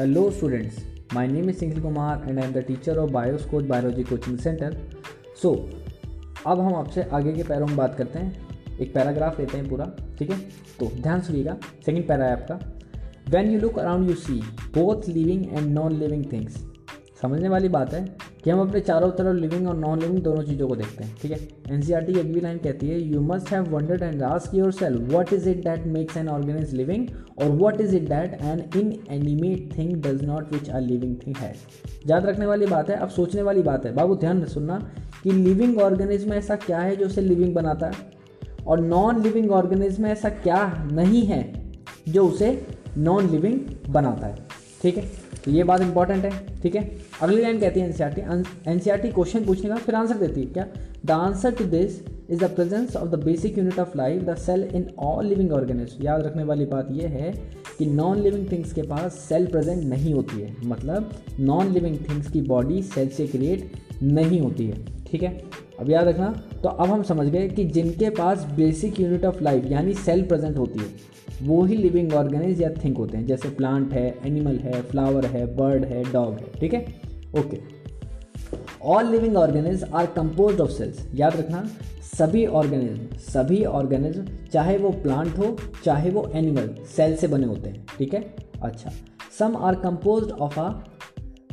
Hello students my name is Singhil Kumar and I am the teacher of Bios biology Coaching Center. So, अब हम आपसे आगे के पैरों में बात करते हैं। एक पैराग्राफ लेते हैं पूरा ठीक है? तो ध्यान सुनिएगा। सेकंड पैरा है आपका। When you look around you see both living and non living things समझने वाली बात है? कि हम अपने चारों तरफ़ लिविंग और नॉन लिविंग दोनों चीज़ों को देखते हैं, ठीक है? एन सी आर टी भी लाइन कहती है you must have wondered and ask yourself what is it that makes an organism living और what is it that an inanimate thing does not which are living thing है याद रखने वाली बात है, अब सोचने वाली बात है। बाबू, ध्यान सुनना कि लिविंग ऑर्गेनिज्म ऐसा क्या है जो उसे लिविंग बनाता है? और नॉन लिविंग ऑर्गेनिज्म ऐसा क्या नहीं है जो उसे नॉन लिविंग बनाता है, ठीक है? तो ये बात इंपॉर्टेंट है, ठीक है? अगली लाइन कहती है एनसीआरटी एनसीआरटी क्वेश्चन पूछने का फिर आंसर देती है, क्या? The answer to this is the presence of the basic unit of life the cell in all living organism याद रखने वाली बात यह है कि नॉन लिविंग थिंग्स के पास सेल प्रेजेंट नहीं होती है। मतलब नॉन लिविंग थिंग्स की बॉडी सेल से क्रिएट नहीं होती है, ठीक है? अब याद रखना तो अब हम समझ गए कि जिनके पास बेसिक यूनिट ऑफ़ लाइफ यानी सेल प्रेजेंट होती है, वो ही लिविंग ऑर्गेनिज या थिंक होते हैं, जैसे प्लांट है एनिमल है फ्लावर है बर्ड है डॉग है, ठीक है? Okay all living organism are compose of cells याद रखना, सभी ऑर्गेनिज्म सभी ऑर्गेनिज्म चाहे वो प्लांट हो, चाहे वो एनिमल सेल से बने होते हैं, ठीक है? अच्छा. Some are compose of a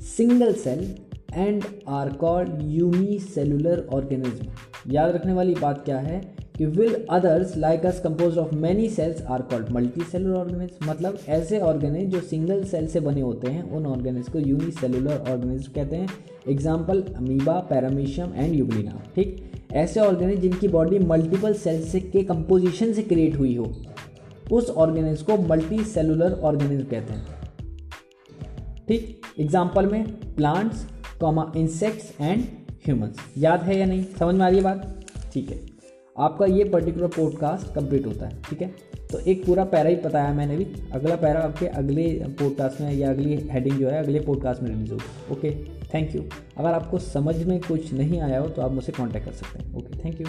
single cell and are called unicellular organism याद रखने वाली बात क्या है कि will others like us compose of many cells are called multicellular organism मतलब ऐसे ऑर्गेनिज जो सिंगल सेल से बने होते हैं, उन ऑर्गेनिज को यूनिसेलुलर ऑर्गेनिज्म कहते हैं। Example amoeba paramecium and euglena ठीक? ऐसे ऑर्गेनिज जिनकी बॉडी मल्टीपल सेल्स से, के कंपोजिशन से क्रिएट हुई हो, उस ऑर्गेनिज को मल्टी सेलुलर ऑर्गेनिज्म कहते हैं। ठीक? एग्ज़ाम्पल में plants comma insects and humans याद है या नहीं? समझ में आ रही है बात? ठीक है। आपका ये पर्टिकुलर पॉडकास्ट कंप्लीट होता है, ठीक है? तो एक पूरा पैरा ही बताया मैंने भी। अगला पैरा आपके अगले पॉडकास्ट में या अगली हेडिंग जो है, अगले पॉडकास्ट में रिलीज़ होगी। ओके थैंक यू अगर आपको समझ में कुछ नहीं आया हो तो आप मुझसे कॉन्टैक्ट कर सकते हैं। Okay thank you